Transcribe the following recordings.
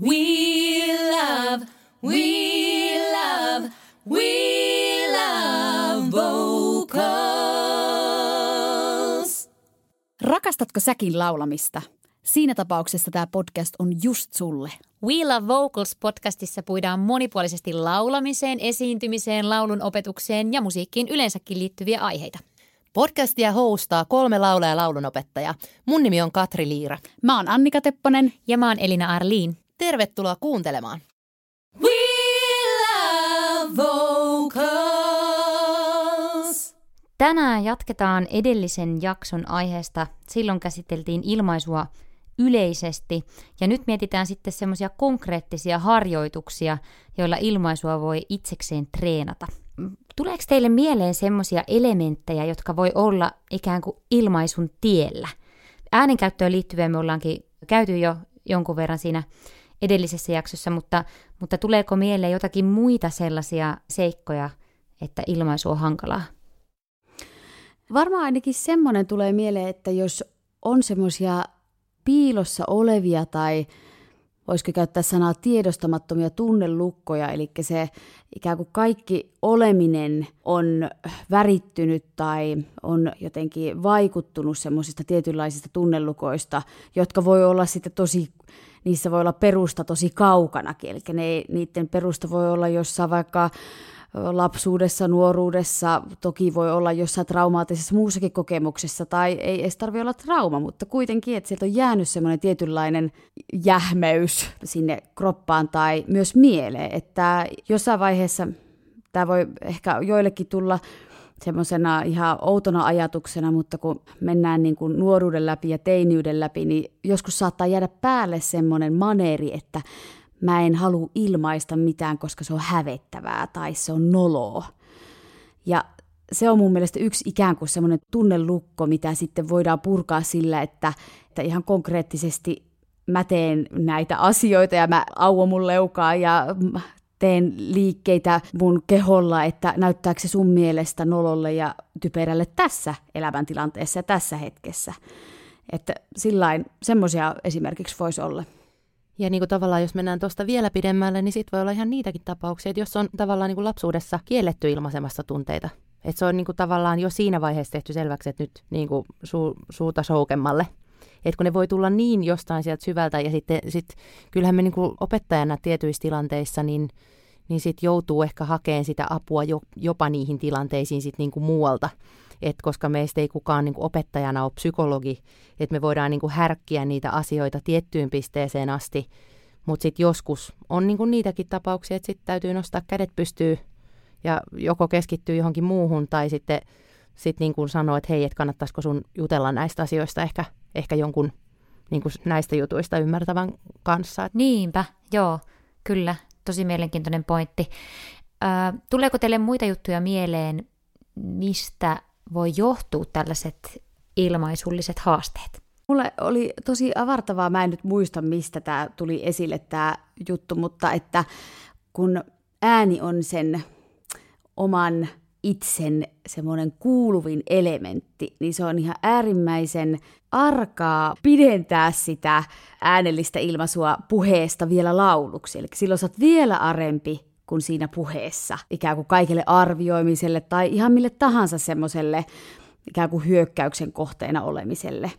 We love, we love, we love vocals. Rakastatko säkin laulamista? Siinä tapauksessa tämä podcast on just sulle. We Love Vocals podcastissa puidaan monipuolisesti laulamiseen, esiintymiseen, laulun opetukseen ja musiikkiin yleensäkin liittyviä aiheita. Podcastia hostaa kolme laulaa ja laulunopettaja. Mun nimi on Katri Liira. Mä oon Annika Tepponen. Ja mä oon Elina Arliin. Tervetuloa kuuntelemaan. We love vocals. Tänään jatketaan edellisen jakson aiheesta. Silloin käsiteltiin ilmaisua yleisesti ja nyt mietitään sitten semmoisia konkreettisia harjoituksia, joilla ilmaisua voi itsekseen treenata. Tuleeko teille mieleen semmoisia elementtejä, jotka voi olla ikään kuin ilmaisun tiellä? Äänenkäyttöön liittyviä me ollaankin käyty jo jonkun verran siinä edellisessä jaksossa, mutta, mutta tuleeko mieleen jotakin muita sellaisia seikkoja, että ilmaisu on hankalaa? Varmaan ainakin semmoinen tulee mieleen, että jos on semmoisia piilossa olevia tai voisiko käyttää sanaa tiedostamattomia tunnelukkoja, eli se ikään kuin kaikki oleminen on värittynyt tai on jotenkin vaikuttunut semmoisista tietynlaisista tunnelukoista, jotka voi olla sitten tosi, niissä voi olla perusta tosi kaukanakin, eli ne, niiden perusta voi olla jossain vaikka lapsuudessa, nuoruudessa, toki voi olla jossain traumaattisessa muussakin kokemuksessa, tai ei edes tarvitse olla trauma, mutta kuitenkin, että sieltä on jäänyt semmoinen tietynlainen jähmeys sinne kroppaan tai myös mieleen, että jossain vaiheessa tämä voi ehkä joillekin tulla semmoisena ihan outona ajatuksena, mutta kun mennään niin kuin nuoruuden läpi ja teiniyden läpi, niin joskus saattaa jäädä päälle semmoinen maneeri, että mä en halua ilmaista mitään, koska se on hävettävää tai se on noloa. Ja se on mun mielestä yksi ikään kuin semmoinen tunnelukko, mitä sitten voidaan purkaa sillä, että, että ihan konkreettisesti mä teen näitä asioita ja mä auon mun leukaa ja teen liikkeitä mun keholla, että näyttääkö se sun mielestä nololle ja typerälle tässä elämäntilanteessa ja tässä hetkessä. Että sillain semmoisia esimerkiksi voisi olla. Ja niin kuin tavallaan, jos mennään tuosta vielä pidemmälle, niin sitten voi olla ihan niitäkin tapauksia, että jos on tavallaan niin kuin lapsuudessa kielletty ilmaisemassa tunteita. Että se on niin kuin tavallaan jo siinä vaiheessa tehty selväksi, että nyt niin kuin su, suuta soukemmalle. Että kun ne voi tulla niin jostain sieltä syvältä ja sitten sit, kyllähän me niin kuin opettajana tietyissä tilanteissa, niin, niin sitten joutuu ehkä hakemaan sitä apua jo, jopa niihin tilanteisiin sit niin kuin muualta. Että koska meistä ei kukaan niin kuin opettajana ole psykologi, että me voidaan niin kuin härkkiä niitä asioita tiettyyn pisteeseen asti, mutta sitten joskus on niin kuin niitäkin tapauksia, että sitten täytyy nostaa kädet pystyy ja joko keskittyy johonkin muuhun tai sitten sit niin kuin sanoa, että hei, että kannattaisiko sun jutella näistä asioista ehkä, ehkä jonkun niin kuin näistä jutuista ymmärtävän kanssa. Niinpä, joo, kyllä, tosi mielenkiintoinen pointti. Äh, tuleeko teille muita juttuja mieleen, mistä voi johtua tällaiset ilmaisulliset haasteet? Mulle oli tosi avartavaa, mä en nyt muista mistä tämä tuli esille tämä juttu, mutta että kun ääni on sen oman itsen semmoinen kuuluvin elementti, niin se on ihan äärimmäisen arkaa pidentää sitä äänellistä ilmaisua puheesta vielä lauluksi. Eli silloin sä oot vielä arempi kuin siinä puheessa, ikään kuin kaikille arvioimiselle tai ihan mille tahansa semmoiselle ikään kuin hyökkäyksen kohteena olemiselle.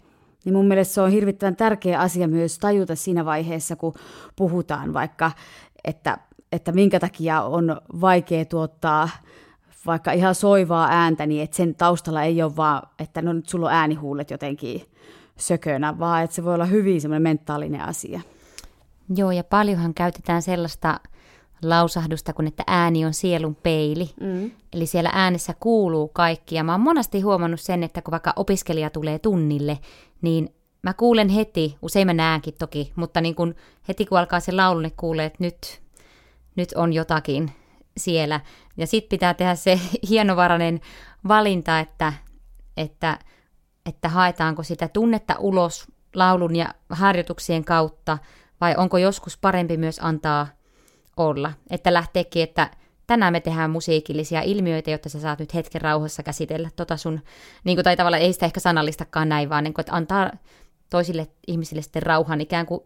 Niin mun mielestä se on hirvittävän tärkeä asia myös tajuta siinä vaiheessa, kun puhutaan vaikka, että, että minkä takia on vaikea tuottaa vaikka ihan soivaa ääntä, niin että sen taustalla ei ole vaan, että no nyt sulla on äänihuulet jotenkin sökönä, vaan että se voi olla hyvin semmoinen mentaalinen asia. Joo, ja paljonhan käytetään sellaista lausahdusta kun että ääni on sielun peili. Mm. Eli siellä äänessä kuuluu kaikki. Ja mä oon monesti huomannut sen, että kun vaikka opiskelija tulee tunnille, niin mä kuulen heti, usein mä näenkin toki, mutta niin kun heti kun alkaa se laulu, niin kuulee, että nyt, nyt on jotakin siellä. Ja sitten pitää tehdä se hienovarainen valinta, että, että, että haetaanko sitä tunnetta ulos laulun ja harjoituksien kautta, vai onko joskus parempi myös antaa olla. Että lähteekin, että tänään me tehdään musiikillisia ilmiöitä, jotta sä saat nyt hetken rauhassa käsitellä tota sun, niin kuin, tai tavallaan ei sitä ehkä sanallistakaan näin, vaan niin kuin, että antaa toisille ihmisille sitten rauhan ikään kuin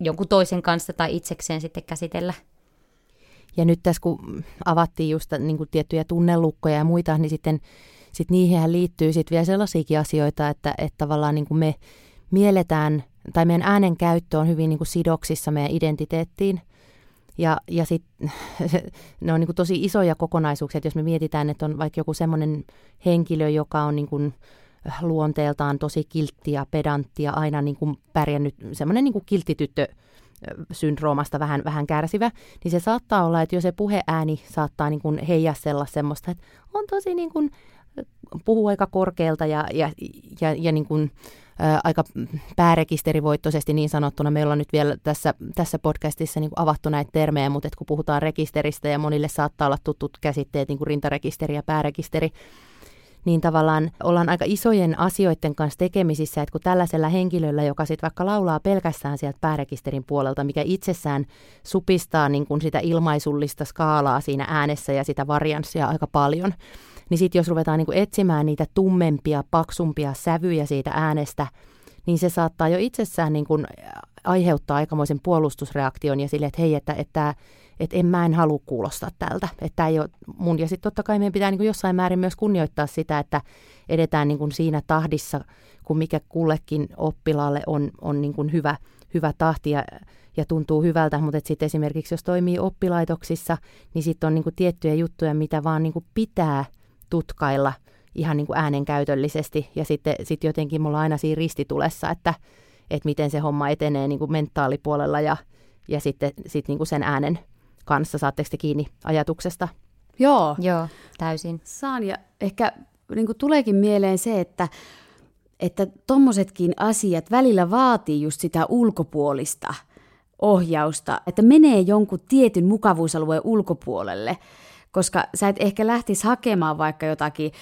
jonkun toisen kanssa tai itsekseen sitten käsitellä. Ja nyt tässä kun avattiin just niin kuin tiettyjä tunnelukkoja ja muita, niin sitten sit niihin liittyy sitten vielä sellaisiakin asioita, että, että tavallaan niin kuin me mielletään, tai meidän äänen käyttö on hyvin niin kuin sidoksissa meidän identiteettiin. Ja, ja sitten ne on niin kuin tosi isoja kokonaisuuksia, että jos me mietitään, että on vaikka joku semmoinen henkilö, joka on niin kuin luonteeltaan tosi kiltti ja pedantti ja aina niin kuin pärjännyt, semmoinen niin kuin kilttityttö syndroomasta vähän, vähän kärsivä, niin se saattaa olla, että jo se puheääni saattaa niin kuin heijastella semmoista, että on tosi niin kuin, puhuu aika korkealta ja, ja, ja, ja niin kuin, ä, aika päärekisterivoittoisesti niin sanottuna. Meillä on nyt vielä tässä, tässä podcastissa niin kuin avattu näitä termejä, mutta kun puhutaan rekisteristä ja monille saattaa olla tutut käsitteet, niin kuin rintarekisteri ja päärekisteri, niin tavallaan ollaan aika isojen asioiden kanssa tekemisissä, että kun tällaisella henkilöllä, joka sitten vaikka laulaa pelkästään sieltä päärekisterin puolelta, mikä itsessään supistaa niin kuin sitä ilmaisullista skaalaa siinä äänessä ja sitä varianssia aika paljon, niin sitten jos ruvetaan niin kuin etsimään niitä tummempia, paksumpia sävyjä siitä äänestä, niin se saattaa jo itsessään niin kuin aiheuttaa aikamoisen puolustusreaktion ja sille, että hei, että, että että en mä en halua kuulostaa tältä. Että ei ole mun. Ja sitten totta kai meidän pitää niin jossain määrin myös kunnioittaa sitä, että edetään niin kuin siinä tahdissa, kun mikä kullekin oppilaalle on, on niin kuin hyvä, hyvä tahti ja, ja tuntuu hyvältä. Mutta sitten esimerkiksi jos toimii oppilaitoksissa, niin sitten on niin kuin tiettyjä juttuja, mitä vaan niin kuin pitää tutkailla ihan niin kuin äänenkäytöllisesti. Ja sitten sit jotenkin mulla on aina siinä ristitulessa, että, että miten se homma etenee niin kuin mentaalipuolella ja, ja sitten sit niin kuin sen äänen kanssa. Saatteko te kiinni ajatuksesta? Joo. Joo, täysin. Saan ja ehkä niin kuin tuleekin mieleen se, että että tommosetkin asiat välillä vaatii just sitä ulkopuolista ohjausta, että menee jonkun tietyn mukavuusalueen ulkopuolelle, koska sä et ehkä lähtisi hakemaan vaikka jotakin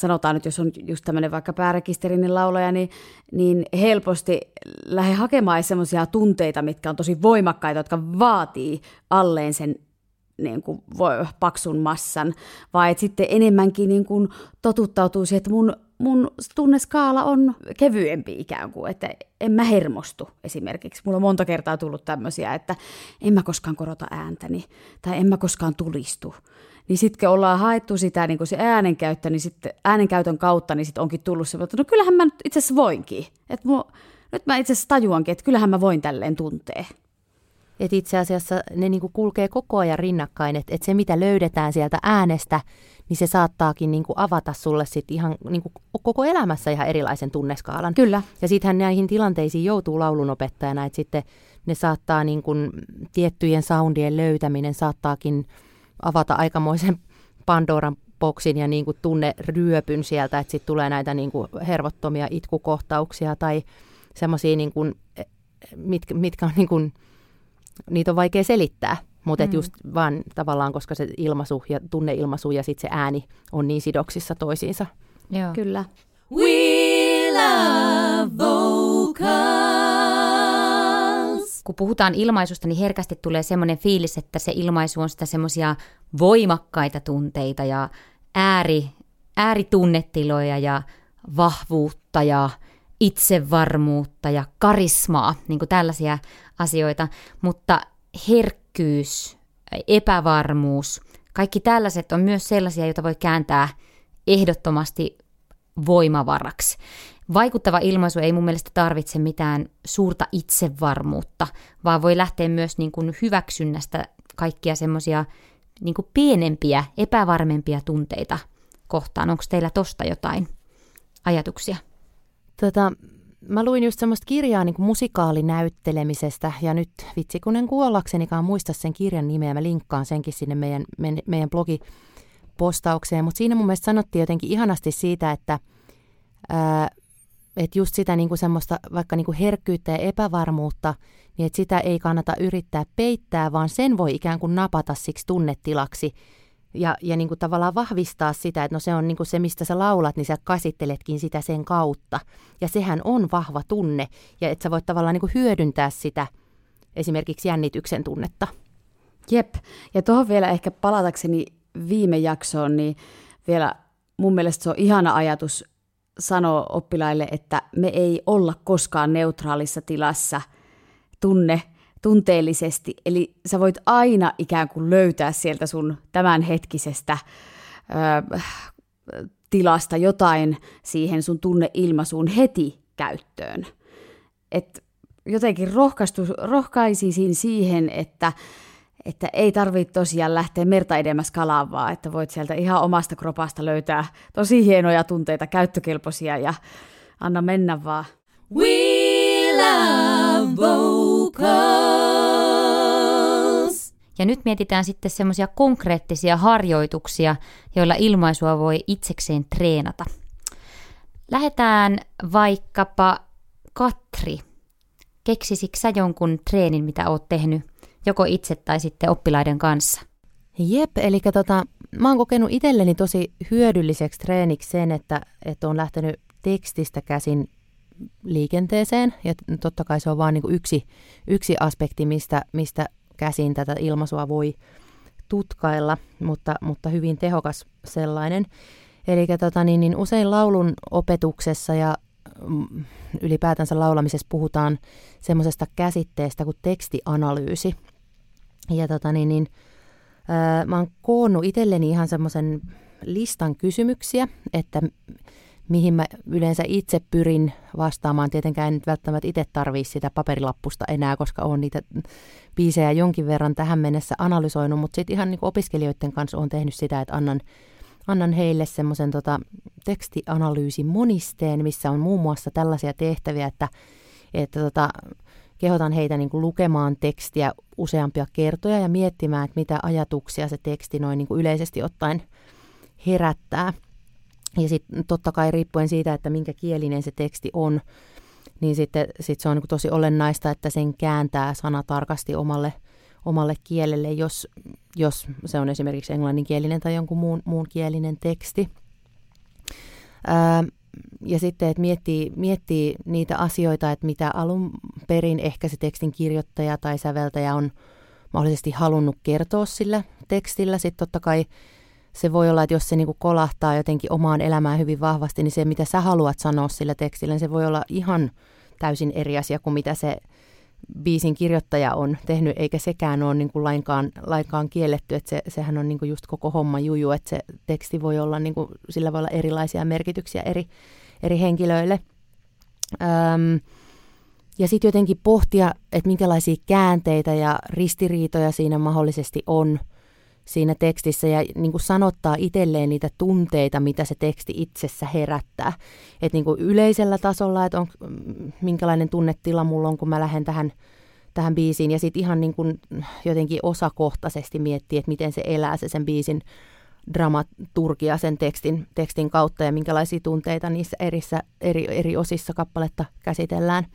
sanotaan nyt, jos on just tämmöinen vaikka päärekisterinen laulaja, niin, niin helposti lähde hakemaan semmoisia tunteita, mitkä on tosi voimakkaita, jotka vaatii alleen sen niin kuin, paksun massan, vai että sitten enemmänkin niin kuin, totuttautuu siihen, että mun, mun tunneskaala on kevyempi ikään kuin, että en mä hermostu esimerkiksi. Mulla on monta kertaa tullut tämmöisiä, että en mä koskaan korota ääntäni, tai en mä koskaan tulistu niin sitten kun ollaan haettu sitä niin se äänenkäyttö, niin sitten äänenkäytön kautta niin sitten onkin tullut se, että no kyllähän mä nyt itse asiassa voinkin. Että nyt mä itse asiassa tajuankin, että kyllähän mä voin tälleen tuntee. Et itse asiassa ne niinku kulkee koko ajan rinnakkain, että et se mitä löydetään sieltä äänestä, niin se saattaakin niinku avata sulle sit ihan niinku koko elämässä ihan erilaisen tunneskaalan. Kyllä. Ja sittenhän näihin tilanteisiin joutuu laulunopettajana, että sitten ne saattaa niinku, tiettyjen soundien löytäminen saattaakin avata aikamoisen Pandoran boksin ja niin kuin tunne ryöpyn sieltä, että sitten tulee näitä niin kuin hervottomia itkukohtauksia tai semmoisia, niin kuin, mitkä, mitkä on niin kuin, niitä on vaikea selittää, mutta mm. just vaan tavallaan, koska se ilmaisu ja tunneilmaisu ja sitten se ääni on niin sidoksissa toisiinsa. Joo. Kyllä. We love kun puhutaan ilmaisusta, niin herkästi tulee semmoinen fiilis, että se ilmaisu on sitä semmoisia voimakkaita tunteita ja ääri, ääritunnetiloja ja vahvuutta ja itsevarmuutta ja karismaa, niin kuin tällaisia asioita, mutta herkkyys, epävarmuus, kaikki tällaiset on myös sellaisia, joita voi kääntää ehdottomasti voimavaraksi. Vaikuttava ilmaisu ei mun mielestä tarvitse mitään suurta itsevarmuutta, vaan voi lähteä myös niin kuin hyväksynnästä kaikkia semmoisia niin pienempiä, epävarmempia tunteita kohtaan. Onko teillä tosta jotain ajatuksia? Tota, mä luin just semmoista kirjaa niin kuin musikaalinäyttelemisestä, ja nyt vitsi kun en kuollaksenikaan muista sen kirjan nimeä, mä linkkaan senkin sinne meidän, meidän blogipostaukseen, mutta siinä mun mielestä sanottiin jotenkin ihanasti siitä, että ää, että just sitä niin kuin semmoista vaikka niin kuin herkkyyttä ja epävarmuutta, niin että sitä ei kannata yrittää peittää, vaan sen voi ikään kuin napata siksi tunnetilaksi ja, ja niin kuin tavallaan vahvistaa sitä, että no se on niin kuin se, mistä sä laulat, niin sä kasitteletkin sitä sen kautta. Ja sehän on vahva tunne, ja että sä voit tavallaan niin kuin hyödyntää sitä esimerkiksi jännityksen tunnetta. Jep, ja tuohon vielä ehkä palatakseni viime jaksoon, niin vielä mun mielestä se on ihana ajatus sanoo oppilaille, että me ei olla koskaan neutraalissa tilassa tunne, tunteellisesti. Eli sä voit aina ikään kuin löytää sieltä sun tämänhetkisestä ö, tilasta jotain siihen sun tunneilmaisuun heti käyttöön. Et jotenkin rohkaisisin siihen, että, että ei tarvitse tosiaan lähteä merta edemmäs kalaan, vaan että voit sieltä ihan omasta kropasta löytää tosi hienoja tunteita, käyttökelpoisia ja anna mennä vaan. We love vocals. Ja nyt mietitään sitten semmoisia konkreettisia harjoituksia, joilla ilmaisua voi itsekseen treenata. Lähdetään vaikkapa Katri. Keksisikö sä jonkun treenin, mitä oot tehnyt joko itse tai sitten oppilaiden kanssa? Jep, eli tota, mä oon kokenut itselleni tosi hyödylliseksi treeniksi sen, että, että on lähtenyt tekstistä käsin liikenteeseen. Ja totta kai se on vain niin yksi, yksi aspekti, mistä, mistä käsin tätä ilmaisua voi tutkailla, mutta, mutta hyvin tehokas sellainen. Eli tota, niin, niin usein laulun opetuksessa ja mm, ylipäätänsä laulamisessa puhutaan semmoisesta käsitteestä kuin tekstianalyysi. Ja tota, niin, niin, ää, mä oon koonnut itselleni ihan semmoisen listan kysymyksiä, että mihin mä yleensä itse pyrin vastaamaan. Tietenkään en nyt välttämättä itse tarvii sitä paperilappusta enää, koska olen niitä biisejä jonkin verran tähän mennessä analysoinut, mutta sitten ihan niin opiskelijoiden kanssa olen tehnyt sitä, että annan, annan heille semmoisen tota, tekstianalyysin monisteen, missä on muun muassa tällaisia tehtäviä, että, että tota, kehotan heitä niin kuin lukemaan tekstiä useampia kertoja ja miettimään, että mitä ajatuksia se teksti noin niin kuin yleisesti ottaen herättää – ja sitten totta kai riippuen siitä, että minkä kielinen se teksti on, niin sitten sit se on niin tosi olennaista, että sen kääntää sana tarkasti omalle, omalle kielelle, jos, jos se on esimerkiksi englanninkielinen tai jonkun muun, muun kielinen teksti. Ää, ja sitten, että miettii, miettii niitä asioita, että mitä alun perin ehkä se tekstin kirjoittaja tai säveltäjä on mahdollisesti halunnut kertoa sillä tekstillä. Sitten totta kai se voi olla, että jos se niin kolahtaa jotenkin omaan elämään hyvin vahvasti, niin se, mitä sä haluat sanoa sillä tekstillä, niin se voi olla ihan täysin eri asia kuin mitä se biisin kirjoittaja on tehnyt, eikä sekään ole niin kuin lainkaan, lainkaan kielletty, että se, sehän on niin kuin just koko homma juju, että se teksti voi olla, niin kuin, sillä voi olla erilaisia merkityksiä eri, eri henkilöille. Öm, ja sitten jotenkin pohtia, että minkälaisia käänteitä ja ristiriitoja siinä mahdollisesti on – siinä tekstissä ja niin kuin sanottaa itselleen niitä tunteita, mitä se teksti itsessä herättää. Että niin kuin yleisellä tasolla, että on, minkälainen tunnetila mulla on, kun mä lähden tähän, tähän biisiin. Ja sitten ihan niin kuin jotenkin osakohtaisesti miettiä, että miten se elää se sen biisin dramaturgia sen tekstin, tekstin kautta ja minkälaisia tunteita niissä erissä, eri, eri osissa kappaletta käsitellään.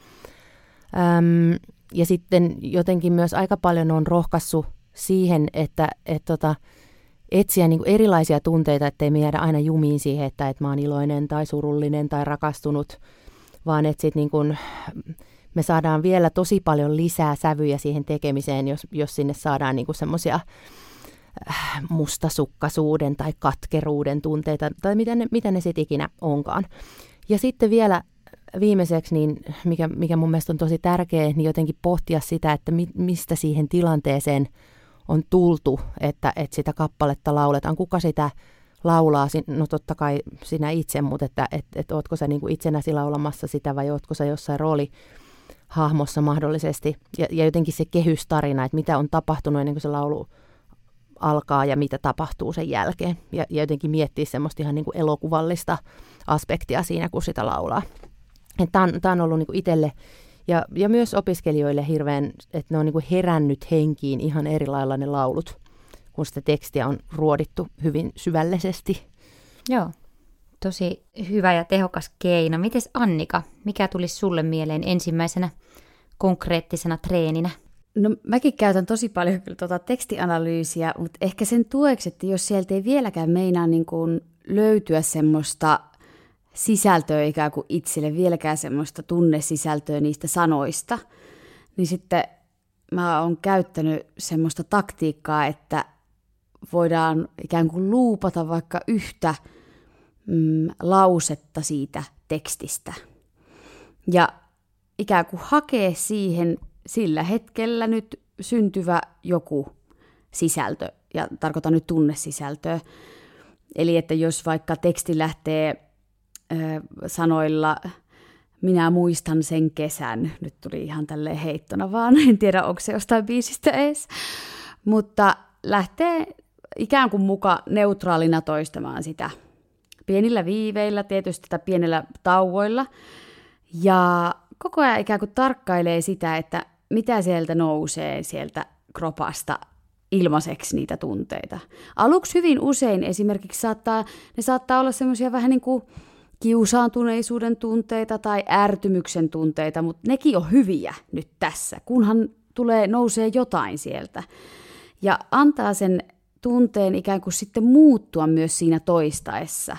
Öm, ja sitten jotenkin myös aika paljon on rohkaissut siihen, että et tota, etsiä niin erilaisia tunteita, ettei me jäädä aina jumiin siihen, että et mä oon iloinen tai surullinen tai rakastunut, vaan että sit niin kuin, me saadaan vielä tosi paljon lisää sävyjä siihen tekemiseen, jos, jos sinne saadaan niin semmoisia äh, mustasukkaisuuden tai katkeruuden tunteita, tai mitä ne, mitä ne sitten ikinä onkaan. Ja sitten vielä viimeiseksi, niin mikä, mikä mun mielestä on tosi tärkeää, niin jotenkin pohtia sitä, että mi, mistä siihen tilanteeseen – on tultu, että, että sitä kappaletta lauletaan. Kuka sitä laulaa? No totta kai sinä itse, mutta että, että, että ootko sä niin kuin itsenäsi laulamassa sitä vai ootko sä jossain rooli hahmossa mahdollisesti. Ja, ja jotenkin se kehystarina, että mitä on tapahtunut ennen kuin se laulu alkaa ja mitä tapahtuu sen jälkeen. Ja, ja jotenkin miettiä semmoista ihan niin kuin elokuvallista aspektia siinä, kun sitä laulaa. Tämä on, on ollut niin itselle ja, ja myös opiskelijoille hirveän, että ne on niin herännyt henkiin ihan eri lailla ne laulut, kun sitä tekstiä on ruodittu hyvin syvällisesti. Joo, tosi hyvä ja tehokas keino. Mites Annika, mikä tulisi sulle mieleen ensimmäisenä konkreettisena treeninä? No mäkin käytän tosi paljon kyllä tuota tekstianalyysiä, mutta ehkä sen tueksi, että jos sieltä ei vieläkään meinaa niin kuin löytyä semmoista sisältöä ikään kuin itselle, vieläkään semmoista tunnesisältöä niistä sanoista, niin sitten mä oon käyttänyt semmoista taktiikkaa, että voidaan ikään kuin luupata vaikka yhtä mm, lausetta siitä tekstistä. Ja ikään kuin hakee siihen sillä hetkellä nyt syntyvä joku sisältö, ja tarkoitan nyt tunnesisältöä. Eli että jos vaikka teksti lähtee sanoilla minä muistan sen kesän, nyt tuli ihan tälle heittona vaan, en tiedä onko se jostain biisistä edes, mutta lähtee ikään kuin muka neutraalina toistamaan sitä. Pienillä viiveillä, tietysti tai pienellä tauoilla, ja koko ajan ikään kuin tarkkailee sitä, että mitä sieltä nousee sieltä kropasta ilmaiseksi niitä tunteita. Aluksi hyvin usein esimerkiksi saattaa, ne saattaa olla semmoisia vähän niin kuin kiusaantuneisuuden tunteita tai ärtymyksen tunteita, mutta nekin on hyviä nyt tässä, kunhan tulee, nousee jotain sieltä. Ja antaa sen tunteen ikään kuin sitten muuttua myös siinä toistaessa.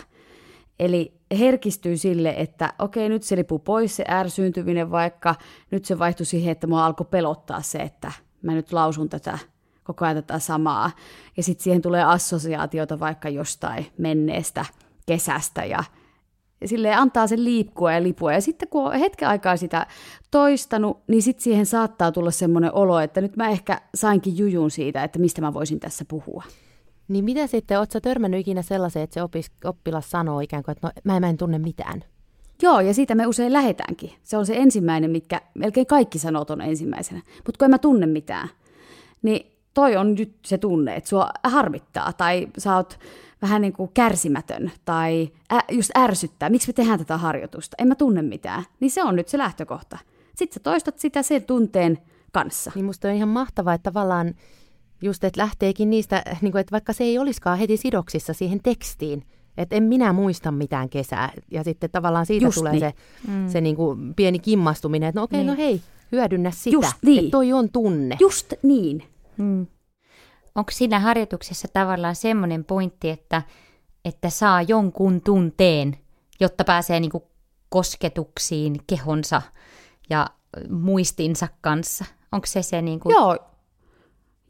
Eli herkistyy sille, että okei, nyt se lipuu pois se ärsyyntyminen, vaikka nyt se vaihtui siihen, että mua alkoi pelottaa se, että mä nyt lausun tätä koko ajan tätä samaa. Ja sitten siihen tulee assosiaatiota vaikka jostain menneestä kesästä ja sille antaa sen liikkua ja lipua. Ja sitten kun on hetken aikaa sitä toistanut, niin sitten siihen saattaa tulla semmoinen olo, että nyt mä ehkä sainkin jujun siitä, että mistä mä voisin tässä puhua. Niin mitä sitten, ootko törmännyt ikinä sellaiseen, että se opis, oppilas sanoo ikään kuin, että no, mä, en, mä en tunne mitään? Joo, ja siitä me usein lähetäänkin. Se on se ensimmäinen, mitkä melkein kaikki sanoo ton ensimmäisenä. Mutta kun en mä tunne mitään, niin toi on nyt se tunne, että sua harmittaa tai sä oot vähän niin kuin kärsimätön tai ä, just ärsyttää, miksi me tehdään tätä harjoitusta, en mä tunne mitään, niin se on nyt se lähtökohta. Sitten sä toistat sitä sen tunteen kanssa. Niin musta on ihan mahtavaa, että tavallaan just, että lähteekin niistä, niin kuin, että vaikka se ei olisikaan heti sidoksissa siihen tekstiin, että en minä muista mitään kesää. Ja sitten tavallaan siitä just tulee niin. se, mm. se niin kuin pieni kimmastuminen, että no okei, okay, no niin. no hei, hyödynnä sitä. Just niin. Että toi on tunne. Just niin. Mm. Onko siinä harjoituksessa tavallaan semmoinen pointti, että, että saa jonkun tunteen, jotta pääsee niin kosketuksiin kehonsa ja muistinsa kanssa? Onko se se niin kuin... Joo,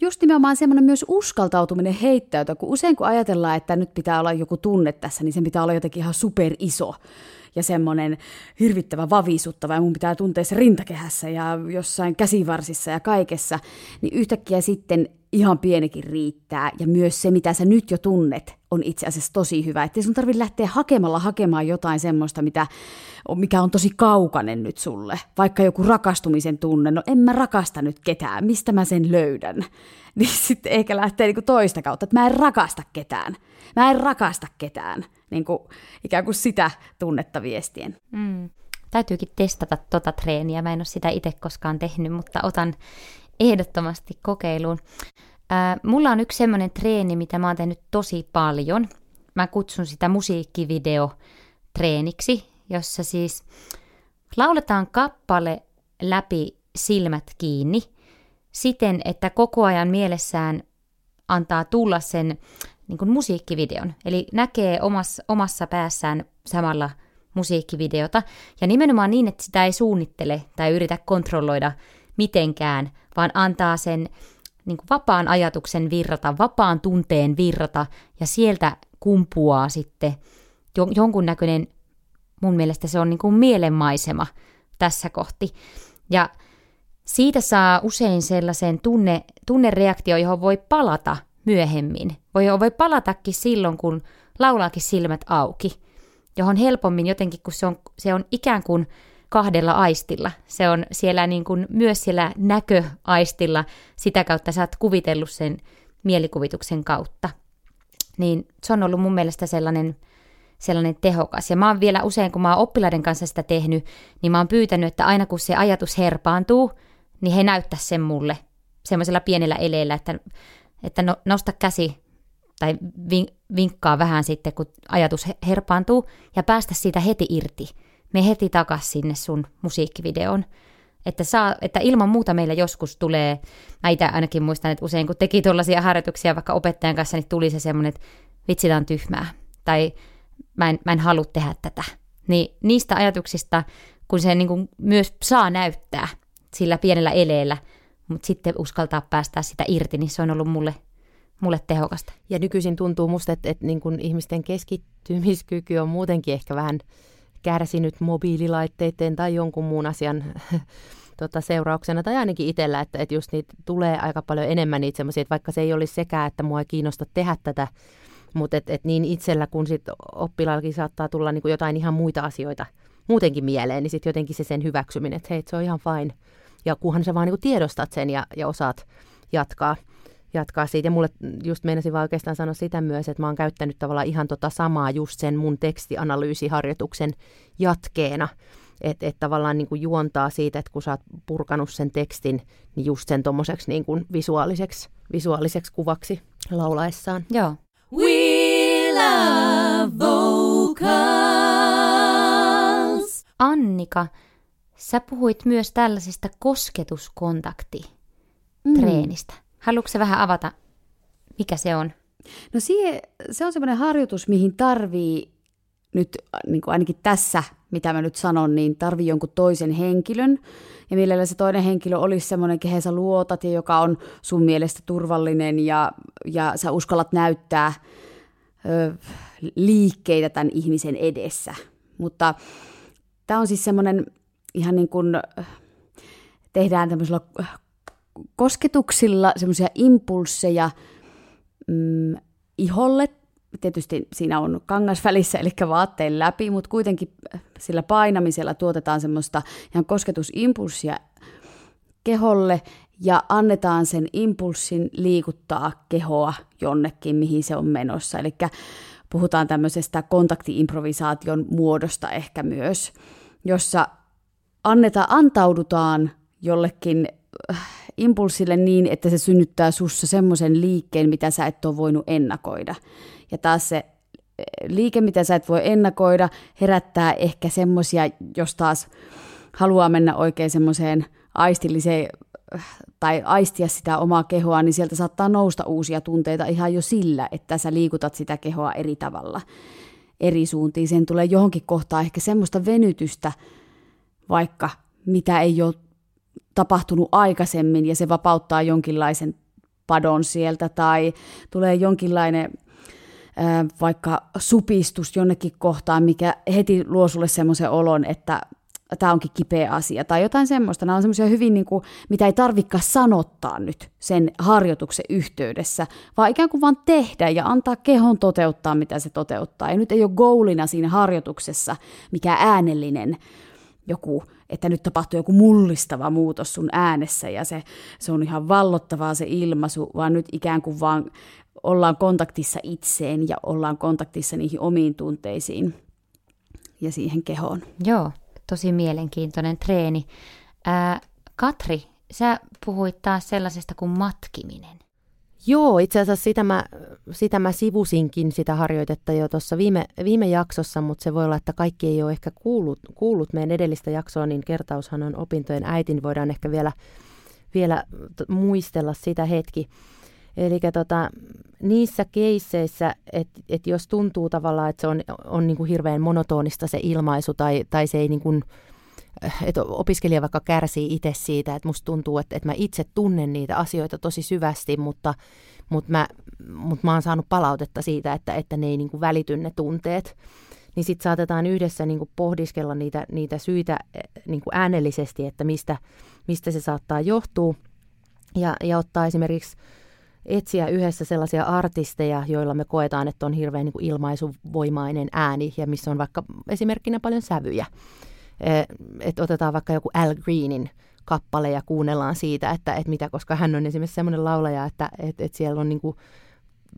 just nimenomaan semmoinen myös uskaltautuminen heittäytyä, kun usein kun ajatellaan, että nyt pitää olla joku tunne tässä, niin sen pitää olla jotenkin ihan super iso ja semmoinen hirvittävä vavisuttava ja mun pitää tuntea se rintakehässä ja jossain käsivarsissa ja kaikessa, niin yhtäkkiä sitten ihan pienikin riittää. Ja myös se, mitä sä nyt jo tunnet, on itse asiassa tosi hyvä. Että sun tarvitse lähteä hakemalla hakemaan jotain semmoista, mitä, mikä on tosi kaukainen nyt sulle. Vaikka joku rakastumisen tunne. No en mä rakasta nyt ketään. Mistä mä sen löydän? Niin sitten ehkä lähtee niinku toista kautta, että mä en rakasta ketään. Mä en rakasta ketään. Niin kuin, ikään kuin sitä tunnetta viestien. Mm. Täytyykin testata tota treeniä. Mä en ole sitä itse koskaan tehnyt, mutta otan ehdottomasti kokeiluun. Ää, mulla on yksi semmoinen treeni, mitä mä oon tehnyt tosi paljon. Mä kutsun sitä musiikkivideo-treeniksi, jossa siis lauletaan kappale läpi silmät kiinni siten, että koko ajan mielessään antaa tulla sen niin kuin musiikkivideon. Eli näkee omassa, omassa päässään samalla musiikkivideota. Ja nimenomaan niin, että sitä ei suunnittele tai yritä kontrolloida mitenkään, vaan antaa sen niin kuin vapaan ajatuksen virrata, vapaan tunteen virrata, ja sieltä kumpuaa sitten jonkunnäköinen, mun mielestä se on niin kuin mielenmaisema tässä kohti. Ja siitä saa usein sellaisen tunne, tunnereaktio, johon voi palata myöhemmin. Voi, voi palatakin silloin, kun laulaakin silmät auki, johon helpommin jotenkin, kun se on, se on ikään kuin kahdella aistilla. Se on siellä niin kuin myös siellä näköaistilla, sitä kautta sä oot kuvitellut sen mielikuvituksen kautta. Niin se on ollut mun mielestä sellainen, sellainen tehokas. Ja mä oon vielä usein, kun mä oon oppilaiden kanssa sitä tehnyt, niin mä oon pyytänyt, että aina kun se ajatus herpaantuu, niin he näyttää sen mulle semmoisella pienellä eleellä, että, että no, nosta käsi tai vinkkaa vähän sitten, kun ajatus herpaantuu, ja päästä siitä heti irti me heti takas sinne sun musiikkivideon. Että, saa, että ilman muuta meillä joskus tulee, mä itse ainakin muistan, että usein kun teki tuollaisia harjoituksia vaikka opettajan kanssa, niin tuli se semmoinen, että vitsi, on tyhmää. Tai mä en, mä en halua tehdä tätä. Niin niistä ajatuksista, kun se niin kuin myös saa näyttää sillä pienellä eleellä, mutta sitten uskaltaa päästää sitä irti, niin se on ollut mulle mulle tehokasta. Ja nykyisin tuntuu musta, että, että niin kun ihmisten keskittymiskyky on muutenkin ehkä vähän kärsinyt mobiililaitteiden tai jonkun muun asian tota, seurauksena, tai ainakin itsellä, että, että just niitä tulee aika paljon enemmän niitä semmoisia, että vaikka se ei olisi sekään, että mua ei kiinnosta tehdä tätä, mutta et, et niin itsellä kuin sit oppilaallakin saattaa tulla niin kuin jotain ihan muita asioita muutenkin mieleen, niin sitten jotenkin se sen hyväksyminen, että hei, se on ihan fine. Ja kunhan sä vaan niin kuin tiedostat sen ja, ja osaat jatkaa, jatkaa siitä. Ja mulle just meinasin vaan oikeastaan sanoa sitä myös, että mä oon käyttänyt tavallaan ihan tota samaa just sen mun tekstianalyysiharjoituksen jatkeena. Että et tavallaan niin kuin juontaa siitä, että kun sä oot purkanut sen tekstin, niin just sen tommoseksi niin kuin visuaaliseksi, visuaaliseksi kuvaksi laulaessaan. Joo. We love vocals. Annika, sä puhuit myös tällaisesta kosketuskontakti-treenistä. Mm. Haluatko sä vähän avata, mikä se on? No siihen, se on semmoinen harjoitus, mihin tarvii nyt niin kuin ainakin tässä, mitä mä nyt sanon, niin tarvii jonkun toisen henkilön. Ja millä se toinen henkilö olisi semmoinen, kehen sä luotat ja joka on sun mielestä turvallinen ja, ja sä uskallat näyttää ö, liikkeitä tämän ihmisen edessä. Mutta tämä on siis semmoinen ihan niin kuin tehdään tämmöisillä kosketuksilla semmoisia impulseja mm, iholle. Tietysti siinä on kangas välissä, eli vaatteen läpi, mutta kuitenkin sillä painamisella tuotetaan semmoista ihan kosketusimpulssia keholle ja annetaan sen impulssin liikuttaa kehoa jonnekin, mihin se on menossa. Eli puhutaan tämmöisestä kontaktiimprovisaation muodosta ehkä myös, jossa anneta, antaudutaan jollekin äh, impulssille niin, että se synnyttää sussa semmoisen liikkeen, mitä sä et ole voinut ennakoida. Ja taas se äh, liike, mitä sä et voi ennakoida, herättää ehkä semmoisia, jos taas haluaa mennä oikein semmoiseen aistilliseen äh, tai aistia sitä omaa kehoa, niin sieltä saattaa nousta uusia tunteita ihan jo sillä, että sä liikutat sitä kehoa eri tavalla, eri suuntiin. Sen tulee johonkin kohtaan ehkä semmoista venytystä, vaikka mitä ei ole tapahtunut aikaisemmin, ja se vapauttaa jonkinlaisen padon sieltä, tai tulee jonkinlainen vaikka supistus jonnekin kohtaan, mikä heti luo sulle semmoisen olon, että tämä onkin kipeä asia, tai jotain semmoista. Nämä on semmoisia hyvin, niin kuin, mitä ei tarvikaan sanottaa nyt sen harjoituksen yhteydessä, vaan ikään kuin vaan tehdä ja antaa kehon toteuttaa, mitä se toteuttaa. Ja nyt ei ole goalina siinä harjoituksessa mikä äänellinen joku, että nyt tapahtuu joku mullistava muutos sun äänessä ja se, se on ihan vallottavaa se ilmaisu, vaan nyt ikään kuin vaan ollaan kontaktissa itseen ja ollaan kontaktissa niihin omiin tunteisiin ja siihen kehoon. Joo, tosi mielenkiintoinen treeni. Ää, Katri, sä puhuit taas sellaisesta kuin matkiminen. Joo, itse asiassa sitä mä, sitä mä sivusinkin sitä harjoitetta jo tuossa viime, viime jaksossa, mutta se voi olla, että kaikki ei ole ehkä kuullut, kuullut meidän edellistä jaksoa, niin kertaushan on opintojen äitin, voidaan ehkä vielä, vielä muistella sitä hetki. Eli tota, niissä keisseissä, että et jos tuntuu tavallaan, että se on, on niin kuin hirveän monotonista se ilmaisu tai, tai se ei niin kuin, että opiskelija vaikka kärsii itse siitä, että musta tuntuu, että, että mä itse tunnen niitä asioita tosi syvästi, mutta, mutta, mä, mutta mä oon saanut palautetta siitä, että, että ne ei niin kuin välity ne tunteet. Niin sitten saatetaan yhdessä niin kuin pohdiskella niitä, niitä syitä niin kuin äänellisesti, että mistä, mistä se saattaa johtua. Ja, ja ottaa esimerkiksi etsiä yhdessä sellaisia artisteja, joilla me koetaan, että on hirveän niin kuin ilmaisuvoimainen ääni ja missä on vaikka esimerkkinä paljon sävyjä. Eh, että otetaan vaikka joku Al Greenin kappale ja kuunnellaan siitä, että, että mitä, koska hän on esimerkiksi semmoinen laulaja, että, että, että siellä on niin kuin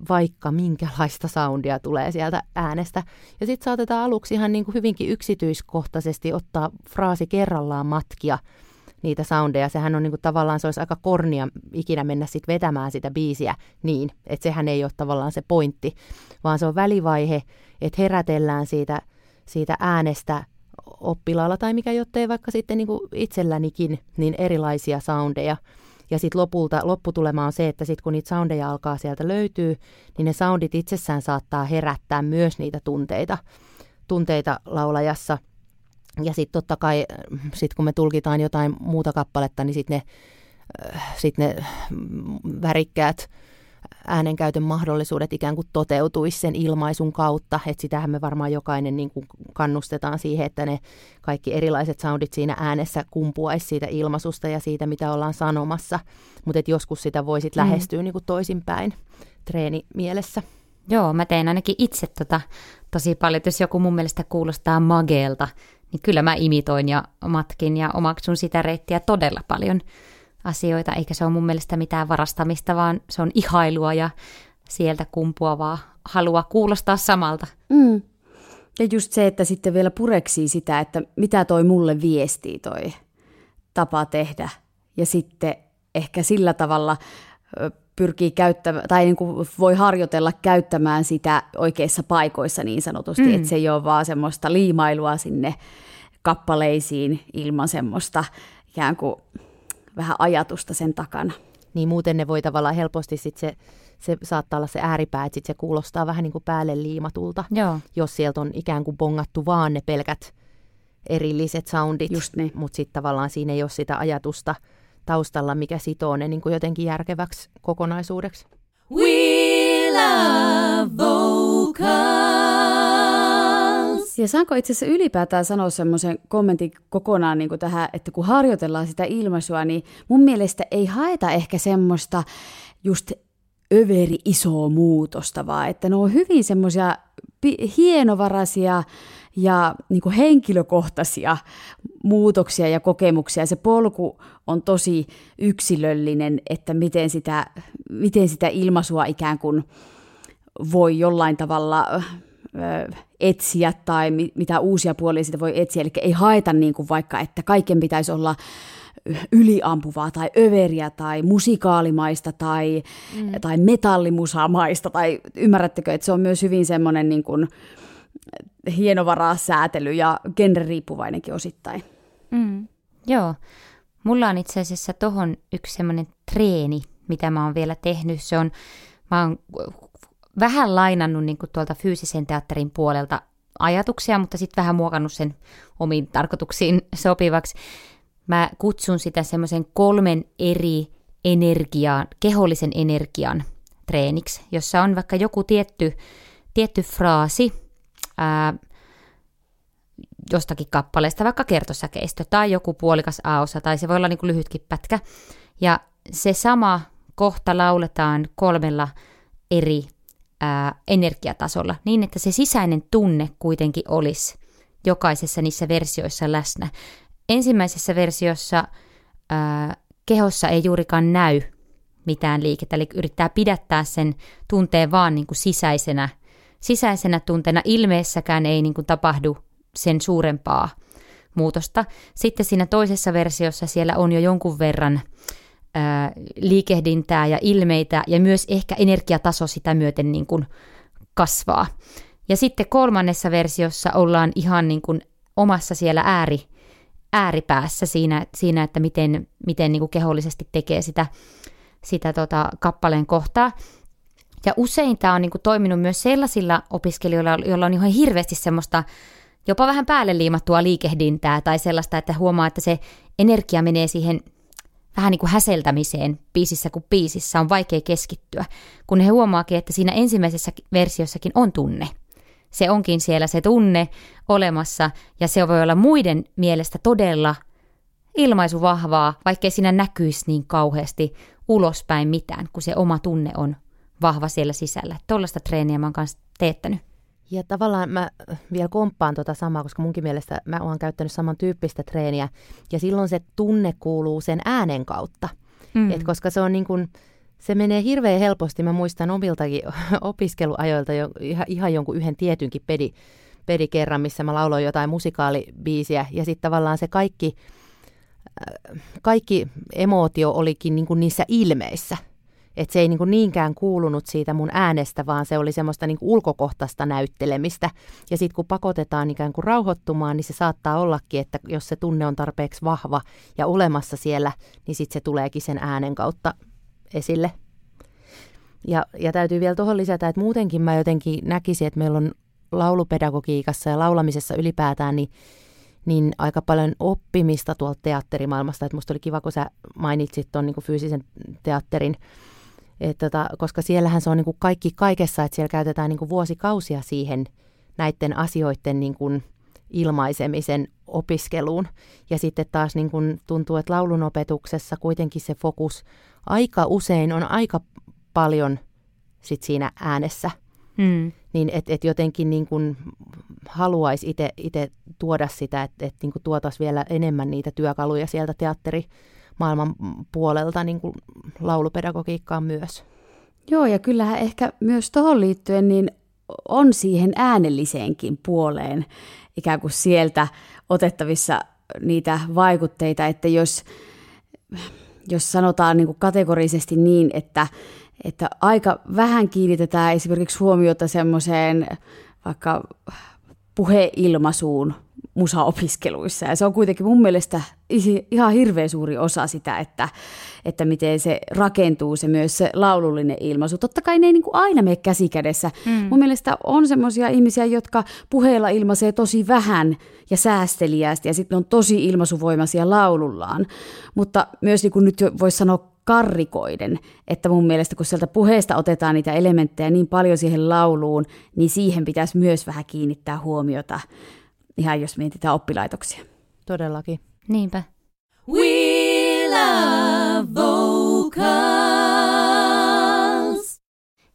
vaikka minkälaista soundia tulee sieltä äänestä. Ja sitten saatetaan aluksi ihan niin kuin hyvinkin yksityiskohtaisesti ottaa fraasi kerrallaan matkia niitä soundeja. Sehän on niin kuin tavallaan, se olisi aika kornia ikinä mennä sitten vetämään sitä biisiä niin, että sehän ei ole tavallaan se pointti, vaan se on välivaihe, että herätellään siitä, siitä äänestä oppilaalla tai mikä jottei vaikka sitten niin kuin itsellänikin niin erilaisia soundeja. Ja sitten lopulta lopputulema on se, että sitten kun niitä soundeja alkaa sieltä löytyy, niin ne soundit itsessään saattaa herättää myös niitä tunteita, tunteita laulajassa. Ja sitten totta kai, sit kun me tulkitaan jotain muuta kappaletta, niin sitten ne, sit ne värikkäät äänenkäytön mahdollisuudet ikään kuin toteutuisi sen ilmaisun kautta. Että sitähän me varmaan jokainen niin kuin kannustetaan siihen, että ne kaikki erilaiset soundit siinä äänessä kumpuaisi siitä ilmaisusta ja siitä, mitä ollaan sanomassa. Mutta joskus sitä voisit mm. lähestyä niin kuin toisinpäin treeni mielessä. Joo, mä teen ainakin itse tota tosi paljon, jos joku mun mielestä kuulostaa mageelta, niin kyllä mä imitoin ja matkin ja omaksun sitä reittiä todella paljon asioita, eikä se ole mun mielestä mitään varastamista, vaan se on ihailua ja sieltä kumpuavaa halua kuulostaa samalta. Mm. Ja just se, että sitten vielä pureksii sitä, että mitä toi mulle viestii toi tapa tehdä. Ja sitten ehkä sillä tavalla pyrkii käyttämään, tai niin kuin voi harjoitella käyttämään sitä oikeissa paikoissa niin sanotusti, mm. että se ei ole vaan semmoista liimailua sinne kappaleisiin ilman semmoista ikään kuin vähän ajatusta sen takana. Niin muuten ne voi tavallaan helposti sit se, se saattaa olla se ääripää, että sit se kuulostaa vähän niin kuin päälle liimatulta, Joo. jos sieltä on ikään kuin bongattu vaan ne pelkät erilliset soundit, Just niin. mutta sitten tavallaan siinä ei ole sitä ajatusta taustalla, mikä sitoo ne niin kuin jotenkin järkeväksi kokonaisuudeksi. We love vocals. Ja saanko itse asiassa ylipäätään sanoa semmoisen kommentin kokonaan niin kuin tähän, että kun harjoitellaan sitä ilmaisua, niin mun mielestä ei haeta ehkä semmoista just överi isoa muutosta, vaan että ne on hyvin semmoisia hienovaraisia ja niin kuin henkilökohtaisia muutoksia ja kokemuksia. Se polku on tosi yksilöllinen, että miten sitä, miten sitä ilmaisua ikään kuin voi jollain tavalla etsiä tai mitä uusia puolia sitä voi etsiä. Eli ei haeta niin kuin vaikka, että kaiken pitäisi olla yliampuvaa tai överiä tai musikaalimaista tai, mm. tai metallimusamaista. Tai ymmärrättekö, että se on myös hyvin semmoinen niin kuin hienovaraa säätely ja genre-riippuvainenkin osittain. Mm. Joo. Mulla on itse asiassa tohon yksi semmoinen treeni, mitä mä oon vielä tehnyt. Se on, mä oon vähän lainannut niin kuin tuolta fyysisen teatterin puolelta ajatuksia, mutta sitten vähän muokannut sen omiin tarkoituksiin sopivaksi. Mä kutsun sitä semmoisen kolmen eri energiaan, kehollisen energian treeniksi, jossa on vaikka joku tietty, tietty fraasi ää, jostakin kappaleesta, vaikka kertosäkeistö tai joku puolikas aosa, tai se voi olla niin kuin lyhytkin pätkä. Ja se sama kohta lauletaan kolmella eri ää, energiatasolla, niin että se sisäinen tunne kuitenkin olisi jokaisessa niissä versioissa läsnä. Ensimmäisessä versiossa ää, kehossa ei juurikaan näy mitään liikettä, eli yrittää pidättää sen tunteen vaan niin kuin sisäisenä, sisäisenä tunteena. Ilmeessäkään ei niin kuin tapahdu sen suurempaa muutosta. Sitten siinä toisessa versiossa siellä on jo jonkun verran liikehdintää ja ilmeitä ja myös ehkä energiataso sitä myöten niin kuin kasvaa. Ja sitten kolmannessa versiossa ollaan ihan niin kuin omassa siellä ääri, ääripäässä siinä, siinä että miten, miten niin kuin kehollisesti tekee sitä, sitä tota, kappaleen kohtaa. Ja usein tämä on niin kuin toiminut myös sellaisilla opiskelijoilla, joilla on ihan hirveästi semmoista jopa vähän päälle liimattua liikehdintää tai sellaista, että huomaa, että se energia menee siihen vähän niin kuin häseltämiseen biisissä kuin biisissä on vaikea keskittyä, kun he huomaakin, että siinä ensimmäisessä versiossakin on tunne. Se onkin siellä se tunne olemassa ja se voi olla muiden mielestä todella ilmaisu vahvaa, vaikkei siinä näkyisi niin kauheasti ulospäin mitään, kun se oma tunne on vahva siellä sisällä. Tuollaista treeniä mä oon kanssa teettänyt. Ja tavallaan mä vielä komppaan tuota samaa, koska munkin mielestä mä oon käyttänyt samantyyppistä treeniä. Ja silloin se tunne kuuluu sen äänen kautta. Mm. Et koska se on niin kuin, se menee hirveän helposti. Mä muistan omiltakin opiskeluajoilta jo ihan, ihan jonkun yhden tietynkin pedi, pedi kerran, missä mä lauloin jotain musikaalibiisiä. Ja sitten tavallaan se kaikki, äh, kaikki emootio olikin niin kuin niissä ilmeissä että se ei niin kuin niinkään kuulunut siitä mun äänestä, vaan se oli semmoista niin kuin ulkokohtaista näyttelemistä. Ja sitten kun pakotetaan ikään kuin rauhoittumaan, niin se saattaa ollakin, että jos se tunne on tarpeeksi vahva ja olemassa siellä, niin sitten se tuleekin sen äänen kautta esille. Ja, ja täytyy vielä tuohon lisätä, että muutenkin mä jotenkin näkisin, että meillä on laulupedagogiikassa ja laulamisessa ylipäätään, niin niin aika paljon oppimista tuolta teatterimaailmasta. Että musta oli kiva, kun sä mainitsit tuon niin fyysisen teatterin Et tota, koska siellähän se on niin kuin kaikki kaikessa, että siellä käytetään niin kuin vuosikausia siihen näiden asioiden niin kuin ilmaisemisen opiskeluun. Ja sitten taas niin kuin tuntuu, että laulunopetuksessa kuitenkin se fokus aika usein on aika paljon sit siinä äänessä. Mm. Niin että et jotenkin niin kuin haluaisi itse tuoda sitä, että et niin tuotaisiin vielä enemmän niitä työkaluja sieltä teatterimaailman puolelta niin kuin laulupedagogiikkaan myös. Joo, ja kyllähän ehkä myös tuohon liittyen niin on siihen äänelliseenkin puoleen ikään kuin sieltä otettavissa niitä vaikutteita, että jos, jos sanotaan niin kuin kategorisesti niin, että, että aika vähän kiinnitetään esimerkiksi huomiota semmoiseen vaikka puheilmaisuun musaopiskeluissa. Ja se on kuitenkin mun mielestä ihan hirveän suuri osa sitä, että, että miten se rakentuu se myös se laulullinen ilmaisu. Totta kai ne ei niin kuin aina mene käsikädessä. Mm. Mun mielestä on semmoisia ihmisiä, jotka puheella ilmaisee tosi vähän ja säästeliästi ja sitten on tosi ilmaisuvoimaisia laulullaan. Mutta myös niin kuin nyt voisi sanoa karrikoiden, että mun mielestä kun sieltä puheesta otetaan niitä elementtejä niin paljon siihen lauluun, niin siihen pitäisi myös vähän kiinnittää huomiota, ihan jos mietitään oppilaitoksia. Todellakin. Niinpä. We love vocals.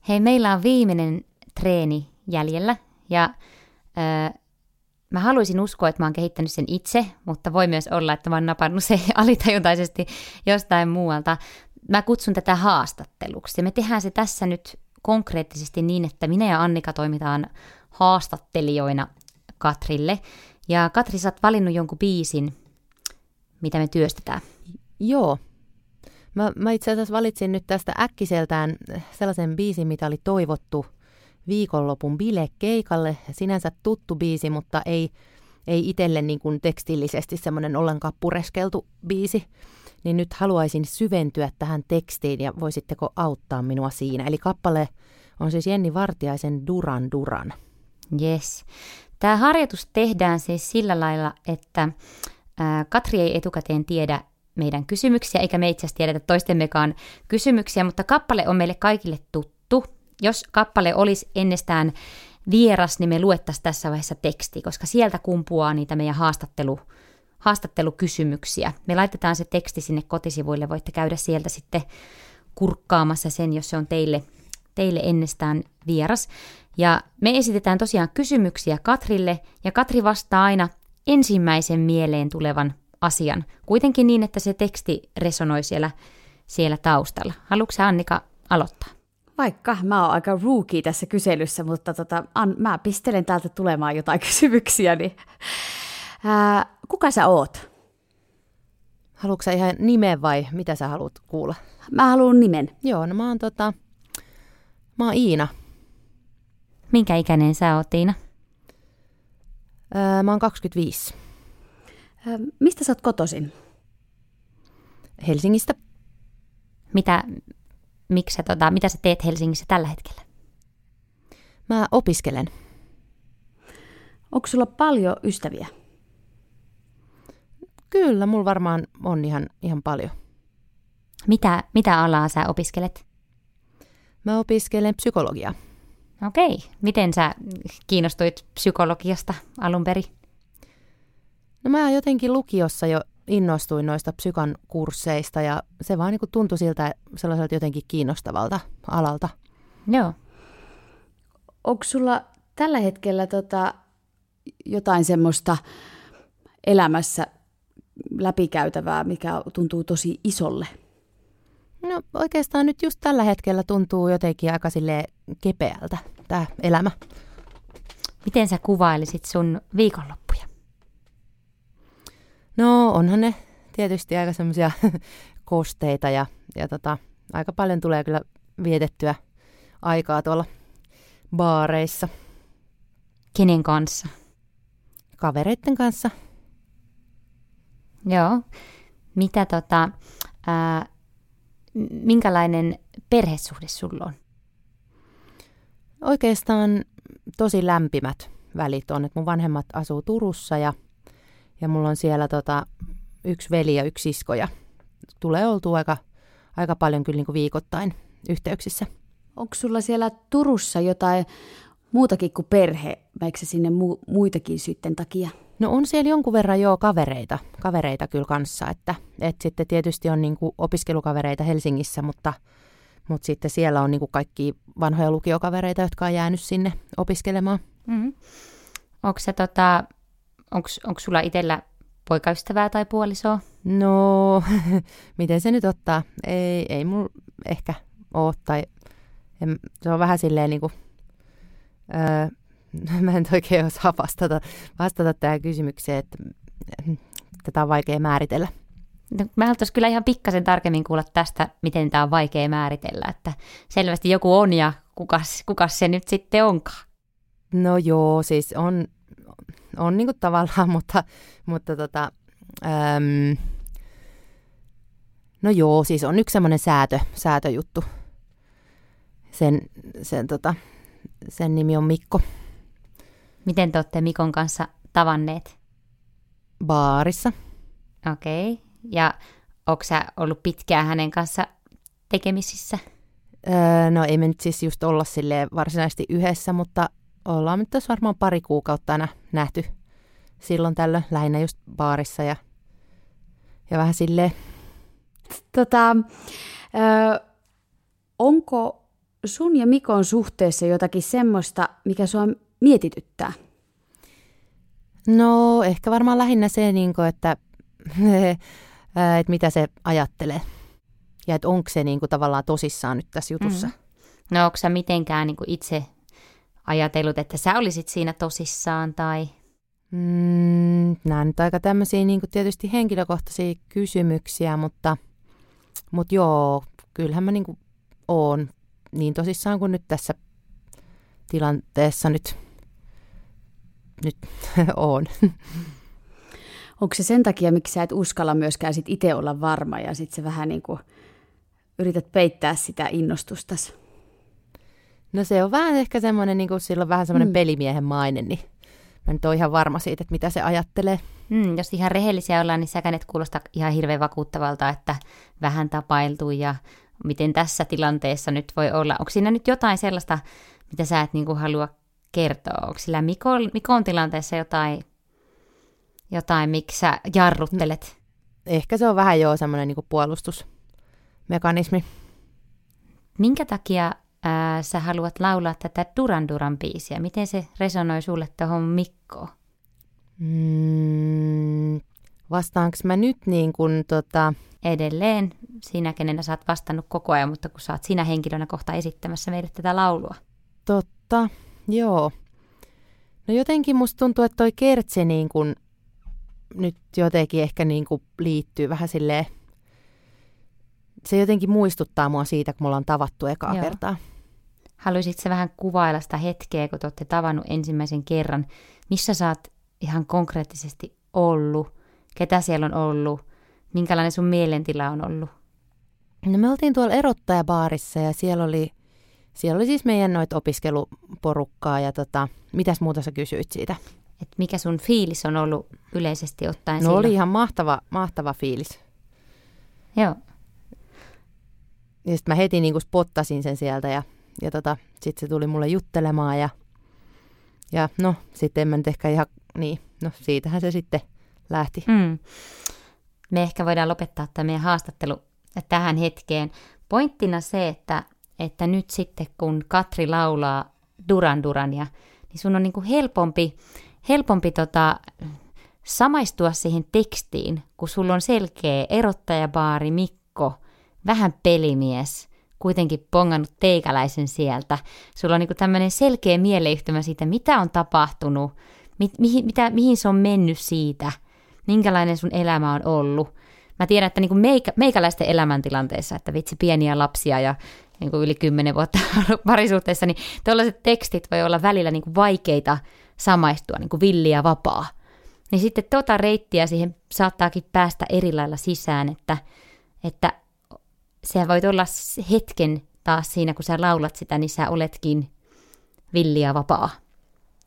Hei, meillä on viimeinen treeni jäljellä ja öö, mä haluaisin uskoa, että mä oon kehittänyt sen itse, mutta voi myös olla, että mä oon napannut se alitajuntaisesti jostain muualta. Mä kutsun tätä haastatteluksi ja me tehdään se tässä nyt konkreettisesti niin, että minä ja Annika toimitaan haastattelijoina Katrille. Ja Katri, sä oot valinnut jonkun biisin, mitä me työstetään. Joo. Mä, mä itse asiassa valitsin nyt tästä äkkiseltään sellaisen biisin, mitä oli toivottu viikonlopun bilekeikalle. Sinänsä tuttu biisi, mutta ei, ei itselle niin kuin tekstillisesti semmoinen ollenkaan pureskeltu biisi. Niin nyt haluaisin syventyä tähän tekstiin ja voisitteko auttaa minua siinä. Eli kappale on siis Jenni Vartiaisen Duran Duran. Yes. Tämä harjoitus tehdään siis sillä lailla, että Katri ei etukäteen tiedä meidän kysymyksiä, eikä me itse asiassa tiedetä toistemmekaan kysymyksiä, mutta kappale on meille kaikille tuttu. Jos kappale olisi ennestään vieras, niin me luettaisiin tässä vaiheessa teksti, koska sieltä kumpuaa niitä meidän haastattelu, haastattelukysymyksiä. Me laitetaan se teksti sinne kotisivuille, voitte käydä sieltä sitten kurkkaamassa sen, jos se on teille, teille ennestään vieras. Ja me esitetään tosiaan kysymyksiä Katrille, ja Katri vastaa aina ensimmäisen mieleen tulevan asian. Kuitenkin niin, että se teksti resonoi siellä, siellä taustalla. Haluatko Annika aloittaa? Vaikka mä oon aika rookie tässä kyselyssä, mutta tota, an, mä pistelen täältä tulemaan jotain kysymyksiä. Niin. Ää, kuka sä oot? Haluatko sä ihan nimen vai mitä sä haluat kuulla? Mä haluan nimen. Joo, no mä oon, tota, mä oon Iina. Minkä ikäinen sä oot, Iina? Öö, mä oon 25. Ää, mistä sä oot kotoisin? Helsingistä. Mitä, miksi sä, tota, mitä sä teet Helsingissä tällä hetkellä? Mä opiskelen. Onko sulla paljon ystäviä? Kyllä, mulla varmaan on ihan, ihan paljon. Mitä, mitä alaa sä opiskelet? Mä opiskelen psykologiaa. Okei. Miten sä kiinnostuit psykologiasta alun perin? No mä jotenkin lukiossa jo innostuin noista psykan kursseista ja se vaan niin tuntui siltä sellaiselta jotenkin kiinnostavalta alalta. Joo. Onko sulla tällä hetkellä tota jotain semmoista elämässä läpikäytävää, mikä tuntuu tosi isolle? No oikeastaan nyt just tällä hetkellä tuntuu jotenkin aika sille kepeältä tämä elämä. Miten sä kuvailisit sun viikonloppuja? No onhan ne tietysti aika semmoisia kosteita ja, ja tota, aika paljon tulee kyllä vietettyä aikaa tuolla baareissa. Kenen kanssa? Kavereiden kanssa. Joo. Mitä tota, ää, minkälainen perhesuhde sulla on? Oikeastaan tosi lämpimät välit on, että mun vanhemmat asuu Turussa ja, ja mulla on siellä tota, yksi veli ja yksi sisko ja tulee oltu aika, aika paljon kyllä niin kuin viikoittain yhteyksissä. Onko sulla siellä Turussa jotain muutakin kuin perhe, vaikka sinne mu- muitakin syitten takia? No on siellä jonkun verran jo kavereita, kavereita kyllä kanssa, että, että sitten tietysti on niin opiskelukavereita Helsingissä, mutta, mutta sitten siellä on niin kaikki vanhoja lukiokavereita, jotka on jäänyt sinne opiskelemaan. Mm-hmm. Onko se tota, onko sulla itsellä poikaystävää tai puolisoa? No, miten se nyt ottaa? Ei, ei mulla ehkä ole, tai en, se on vähän silleen niin kuin, öö, mä en oikein osaa vastata, vastata tähän kysymykseen, että tätä on vaikea määritellä. No, mä haluaisin kyllä ihan pikkasen tarkemmin kuulla tästä, miten tämä on vaikea määritellä, että selvästi joku on ja kukas, kukas se nyt sitten onkaan. No joo, siis on, on niinku tavallaan, mutta, mutta tota, äm, no joo, siis on yksi semmoinen säätö, säätöjuttu. Sen, sen, tota, sen nimi on Mikko. Miten te olette Mikon kanssa tavanneet? Baarissa. Okei. Okay. Ja onko sä ollut pitkään hänen kanssa tekemisissä? Öö, no ei me nyt siis just olla sille varsinaisesti yhdessä, mutta ollaan nyt tässä varmaan pari kuukautta aina nähty silloin tällöin lähinnä just baarissa ja, ja vähän silleen. Tota, ö, onko sun ja Mikon suhteessa jotakin semmoista, mikä sua mietityttää? No ehkä varmaan lähinnä se, niin kuin, että, että mitä se ajattelee. Ja että onko se niin kuin, tavallaan tosissaan nyt tässä jutussa. Mm. No onko sä mitenkään niin kuin itse ajatellut, että sä olisit siinä tosissaan tai... Mm, nämä nyt aika tämmöisiä niin tietysti henkilökohtaisia kysymyksiä, mutta, mutta joo, kyllähän mä niin kuin oon niin tosissaan kuin nyt tässä tilanteessa nyt, nyt oon. Onko se sen takia, miksi sä et uskalla myöskään sit itse olla varma ja sitten se vähän niin kuin yrität peittää sitä innostustasi? No se on vähän ehkä semmoinen, niin kuin sillä on vähän semmoinen mm. pelimiehen maine, niin mä nyt oon ihan varma siitä, että mitä se ajattelee. Mm, jos ihan rehellisiä ollaan, niin säkään et kuulosta ihan hirveän vakuuttavalta, että vähän tapailtu ja miten tässä tilanteessa nyt voi olla. Onko siinä nyt jotain sellaista, mitä sä et niin kuin halua kertoa? Onko sillä Mikon, Mikon tilanteessa jotain, jotain, miksi sä jarruttelet? Ehkä se on vähän jo semmoinen niin puolustusmekanismi. Minkä takia ää, sä haluat laulaa tätä Duran Duran biisiä? Miten se resonoi sulle tuohon Mikkoon? Mm, vastaanko mä nyt niin kuin tota... Edelleen sinä, kenenä sä oot vastannut koko ajan, mutta kun sä oot sinä henkilönä kohta esittämässä meille tätä laulua. Totta, joo. No jotenkin musta tuntuu, että toi kertsi niin kuin nyt jotenkin ehkä niin kuin liittyy vähän silleen, se jotenkin muistuttaa mua siitä, kun me ollaan tavattu ekaa Joo. kertaa. Haluaisitko vähän kuvailla sitä hetkeä, kun te olette tavannut ensimmäisen kerran? Missä sä oot ihan konkreettisesti ollut? Ketä siellä on ollut? Minkälainen sun mielentila on ollut? No me oltiin tuolla erottajabaarissa ja siellä oli, siellä oli siis meidän noit opiskeluporukkaa ja tota, mitäs muuta sä kysyit siitä? Et mikä sun fiilis on ollut yleisesti ottaen No silloin? oli ihan mahtava, mahtava fiilis. Joo. Ja sitten mä heti niin spottasin sen sieltä ja ja tota, sitten se tuli mulle juttelemaan ja, ja no sitten en mä nyt ehkä ihan, niin, no siitähän se sitten lähti. Mm. Me ehkä voidaan lopettaa tämä meidän haastattelu tähän hetkeen. Pointtina se, että, että nyt sitten kun Katri laulaa Duran Durania, niin sun on niin kuin helpompi, helpompi tota, samaistua siihen tekstiin, kun sulla on selkeä erottajabaari Mikko, vähän pelimies – kuitenkin pongannut teikäläisen sieltä. Sulla on niin tämmöinen selkeä mieleyhtymä siitä, mitä on tapahtunut, mi- mihin, mitä, mihin se on mennyt siitä, minkälainen sun elämä on ollut. Mä tiedän, että niin meikä, meikäläisten elämäntilanteessa, että vitsi pieniä lapsia ja niin kuin yli kymmenen vuotta parisuhteessa, niin tällaiset tekstit voi olla välillä niin kuin vaikeita samaistua, niin kuin villi ja vapaa. Niin sitten tota reittiä siihen saattaakin päästä eri lailla sisään, että, että sä voit olla hetken taas siinä, kun sä laulat sitä, niin sä oletkin villi ja vapaa.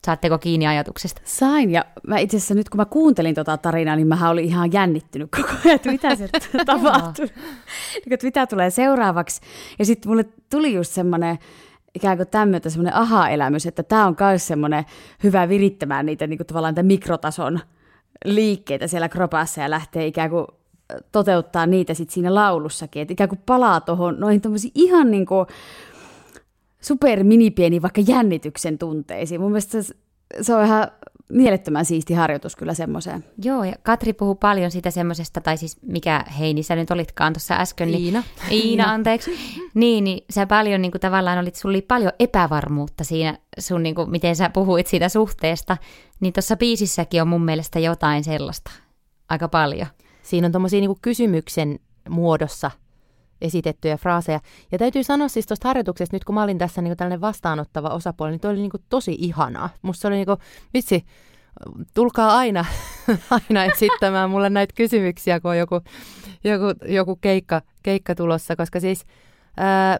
Saatteko kiinni ajatuksesta? Sain, ja mä itse asiassa nyt kun mä kuuntelin tota tarinaa, niin mä olin ihan jännittynyt koko ajan, että mitä se tapahtuu, että mitä tulee seuraavaksi. Ja sitten mulle tuli just semmoinen ikään kuin tämmöinen semmoinen aha-elämys, että tämä on myös semmoinen hyvä virittämään niitä niin kuin tavallaan niitä mikrotason liikkeitä siellä kropassa ja lähtee ikään kuin toteuttaa niitä sitten siinä laulussakin, että ikään kuin palaa tuohon noihin ihan niin kuin super minipieni vaikka jännityksen tunteisiin. Mun mielestä se, se on ihan mielettömän siisti harjoitus kyllä semmoiseen. Joo, ja Katri puhuu paljon sitä semmoisesta, tai siis mikä Heini sä nyt olitkaan tuossa äsken. Niin, Iina. Iina, anteeksi. niin, niin sä paljon niin kuin, tavallaan olit, sulla oli paljon epävarmuutta siinä sun, niin kuin, miten sä puhuit siitä suhteesta. Niin tuossa biisissäkin on mun mielestä jotain sellaista aika paljon. Siinä on tuommoisia niin kysymyksen muodossa esitettyjä fraaseja. Ja täytyy sanoa siis tuosta harjoituksesta, nyt kun mä olin tässä niin tällainen vastaanottava osapuoli, niin toi oli niin tosi ihanaa. Musta se oli niin kuin, vitsi, tulkaa aina, aina esittämään mulle näitä kysymyksiä, kun on joku, joku, joku keikka, keikka tulossa, koska siis, ää,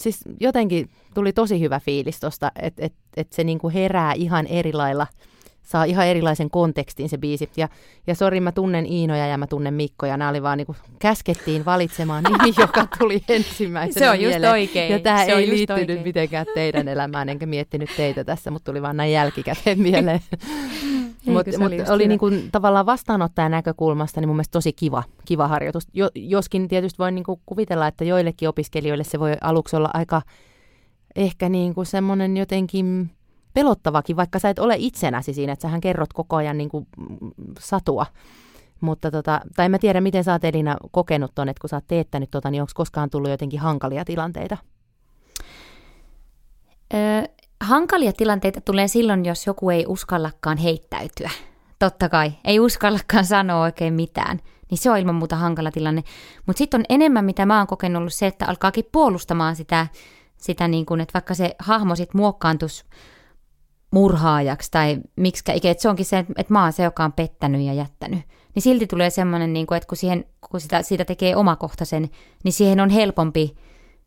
siis jotenkin tuli tosi hyvä fiilis tuosta, että et, et se niin kuin herää ihan eri lailla – saa ihan erilaisen kontekstin se biisi. Ja, ja sori, mä tunnen Iinoja ja mä tunnen Mikkoja. Nämä oli vaan niin kuin, käskettiin valitsemaan nimi, joka tuli ensimmäisenä Se on just mieleen. oikein. Ja tämä se ei liittynyt oikein. mitenkään teidän elämään, enkä miettinyt teitä tässä, mutta tuli vaan näin jälkikäteen mieleen. mutta mut oli, niin kuin, tavallaan vastaanottajan näkökulmasta niin mun mielestä tosi kiva, kiva harjoitus. Jo, joskin tietysti voi niin kuin kuvitella, että joillekin opiskelijoille se voi aluksi olla aika ehkä niin kuin semmoinen jotenkin pelottavakin, vaikka sä et ole itsenäsi siinä, että sähän kerrot koko ajan niin kuin satua. Mutta tota, tai en mä tiedä, miten sä oot Elina kokenut ton, että kun sä oot teettänyt tota, niin onko koskaan tullut jotenkin hankalia tilanteita? Öö, hankalia tilanteita tulee silloin, jos joku ei uskallakaan heittäytyä. Totta kai, ei uskallakaan sanoa oikein mitään. Niin se on ilman muuta hankala tilanne. Mutta sitten on enemmän, mitä mä oon kokenut, ollut se, että alkaakin puolustamaan sitä, sitä niin kuin, että vaikka se hahmo sitten muokkaantuisi murhaajaksi tai miksi että se onkin se, että mä oon se, joka on pettänyt ja jättänyt. Niin silti tulee semmoinen, niin kuin, että kun, siihen, kun sitä, siitä tekee omakohtaisen, niin siihen on helpompi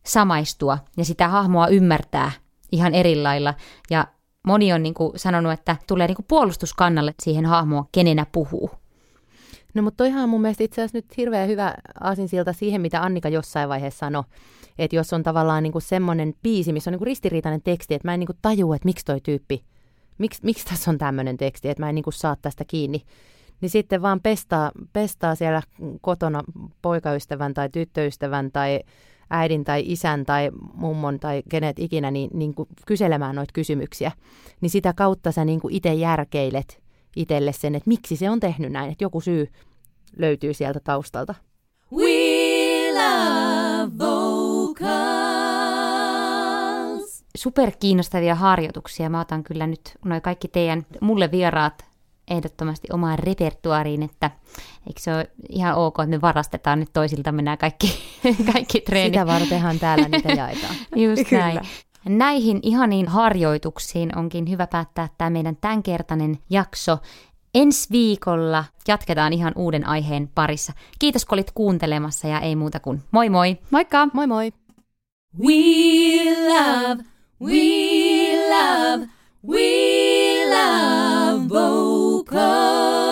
samaistua ja sitä hahmoa ymmärtää ihan eri lailla. Ja moni on niin kuin sanonut, että tulee niin kuin puolustuskannalle siihen hahmoa, kenenä puhuu. No mutta toihan on mun mielestä itse asiassa nyt hirveän hyvä aasinsilta siihen, mitä Annika jossain vaiheessa sanoi. Että jos on tavallaan niinku semmoinen biisi, missä on niinku ristiriitainen teksti, että mä en niinku tajua, että miksi toi tyyppi, miksi, miksi tässä on tämmöinen teksti, että mä en niinku saa tästä kiinni. Niin sitten vaan pestaa, pestaa siellä kotona poikaystävän tai tyttöystävän tai äidin tai isän tai mummon tai kenet ikinä, niin, niin kuin kyselemään noita kysymyksiä. Niin sitä kautta sä niin itse järkeilet itselle sen, että miksi se on tehnyt näin, että joku syy löytyy sieltä taustalta. We love. Super kiinnostavia harjoituksia. Mä otan kyllä nyt noin kaikki teidän mulle vieraat ehdottomasti omaan repertuariin, että eikö se ole ihan ok, että me varastetaan nyt toisiltamme nämä kaikki, kaikki treenit. Sitä vartenhan täällä niitä jaetaan. Just näin. Näihin ihaniin harjoituksiin onkin hyvä päättää tämä meidän tämänkertainen jakso. Ensi viikolla jatketaan ihan uuden aiheen parissa. Kiitos kun olit kuuntelemassa ja ei muuta kuin moi moi! Moikka! Moi moi! We love, we love, we love vocal.